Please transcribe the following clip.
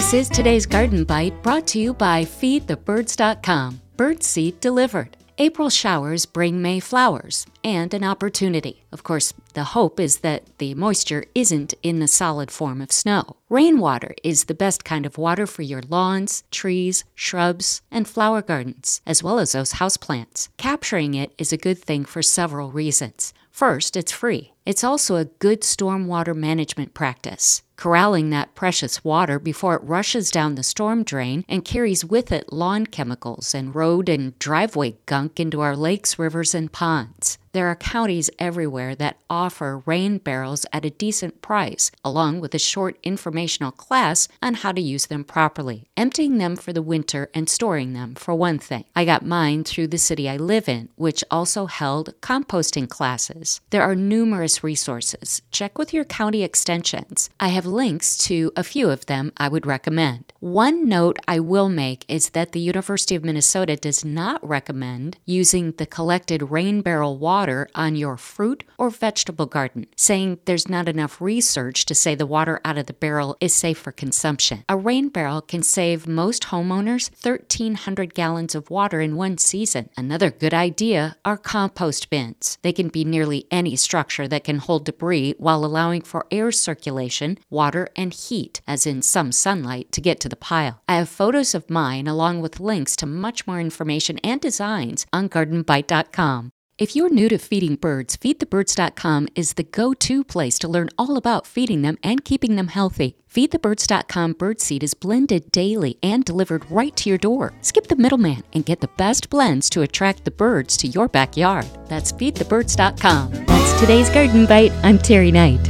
This is today's Garden Bite brought to you by FeedTheBirds.com. Birdseed delivered. April showers bring May flowers and an opportunity. Of course, the hope is that the moisture isn't in the solid form of snow. Rainwater is the best kind of water for your lawns, trees, shrubs, and flower gardens, as well as those houseplants. Capturing it is a good thing for several reasons. First, it's free. It's also a good stormwater management practice corralling that precious water before it rushes down the storm drain and carries with it lawn chemicals and road and driveway gunk into our lakes, rivers, and ponds. There are counties everywhere that offer rain barrels at a decent price, along with a short informational class on how to use them properly, emptying them for the winter and storing them for one thing. I got mine through the city I live in, which also held composting classes. There are numerous resources. Check with your county extensions. I have links to a few of them I would recommend. One note I will make is that the University of Minnesota does not recommend using the collected rain barrel water on your fruit or vegetable garden, saying there's not enough research to say the water out of the barrel is safe for consumption. A rain barrel can save most homeowners 1,300 gallons of water in one season. Another good idea are compost bins. They can be nearly any structure that can hold debris while allowing for air circulation, water, and heat, as in some sunlight, to get to the pile. I have photos of mine along with links to much more information and designs on gardenbite.com. If you're new to feeding birds, feedthebirds.com is the go to place to learn all about feeding them and keeping them healthy. Feedthebirds.com birdseed is blended daily and delivered right to your door. Skip the middleman and get the best blends to attract the birds to your backyard. That's feedthebirds.com. Today's Garden Bite. I'm Terry Knight.